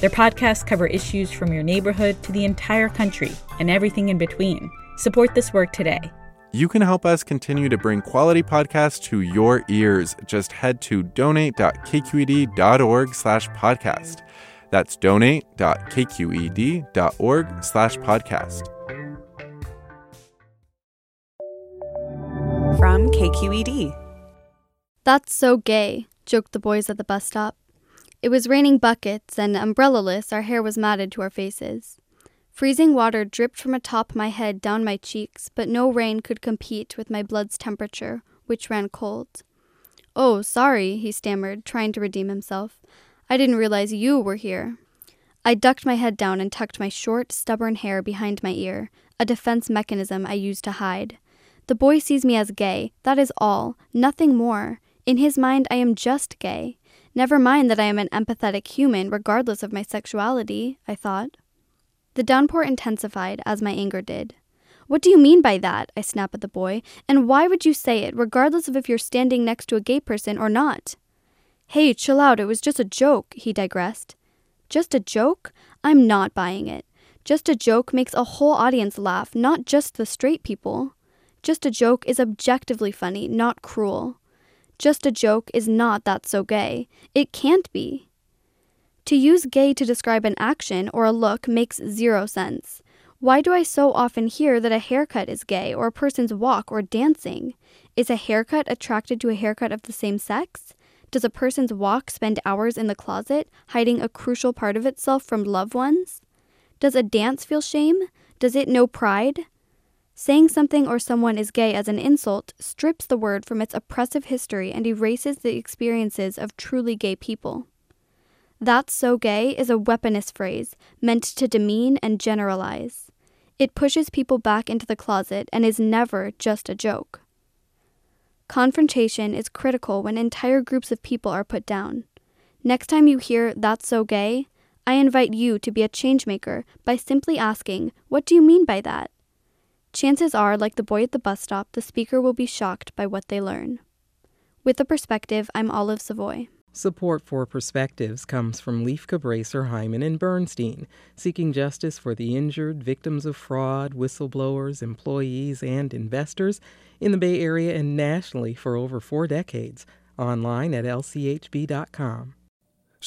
Their podcasts cover issues from your neighborhood to the entire country and everything in between. Support this work today. You can help us continue to bring quality podcasts to your ears. Just head to donate.kqed.org slash podcast. That's donate.kqed.org slash podcast. From KQED. That's so gay, joked the boys at the bus stop. It was raining buckets, and umbrellaless, our hair was matted to our faces. Freezing water dripped from atop my head down my cheeks, but no rain could compete with my blood's temperature, which ran cold. Oh, sorry, he stammered, trying to redeem himself. I didn't realize you were here. I ducked my head down and tucked my short, stubborn hair behind my ear, a defense mechanism I used to hide. The boy sees me as gay, that is all, nothing more. In his mind, I am just gay. Never mind that I am an empathetic human, regardless of my sexuality, I thought. The downpour intensified as my anger did. What do you mean by that? I snapped at the boy. And why would you say it, regardless of if you're standing next to a gay person or not? Hey, chill out, it was just a joke, he digressed. Just a joke? I'm not buying it. Just a joke makes a whole audience laugh, not just the straight people. Just a joke is objectively funny, not cruel. Just a joke is not that so gay. It can't be. To use gay to describe an action or a look makes zero sense. Why do I so often hear that a haircut is gay or a person's walk or dancing? Is a haircut attracted to a haircut of the same sex? Does a person's walk spend hours in the closet, hiding a crucial part of itself from loved ones? Does a dance feel shame? Does it know pride? Saying something or someone is gay as an insult strips the word from its oppressive history and erases the experiences of truly gay people. That's so gay is a weaponist phrase meant to demean and generalize. It pushes people back into the closet and is never just a joke. Confrontation is critical when entire groups of people are put down. Next time you hear that's so gay, I invite you to be a changemaker by simply asking, What do you mean by that? Chances are, like the boy at the bus stop, the speaker will be shocked by what they learn. With a perspective, I'm Olive Savoie. Support for Perspectives comes from Lieff Cabraser, Heimann, and Bernstein, seeking justice for the injured, victims of fraud, whistleblowers, employees, and investors in the Bay Area and nationally for over four decades. Online at lchb.com.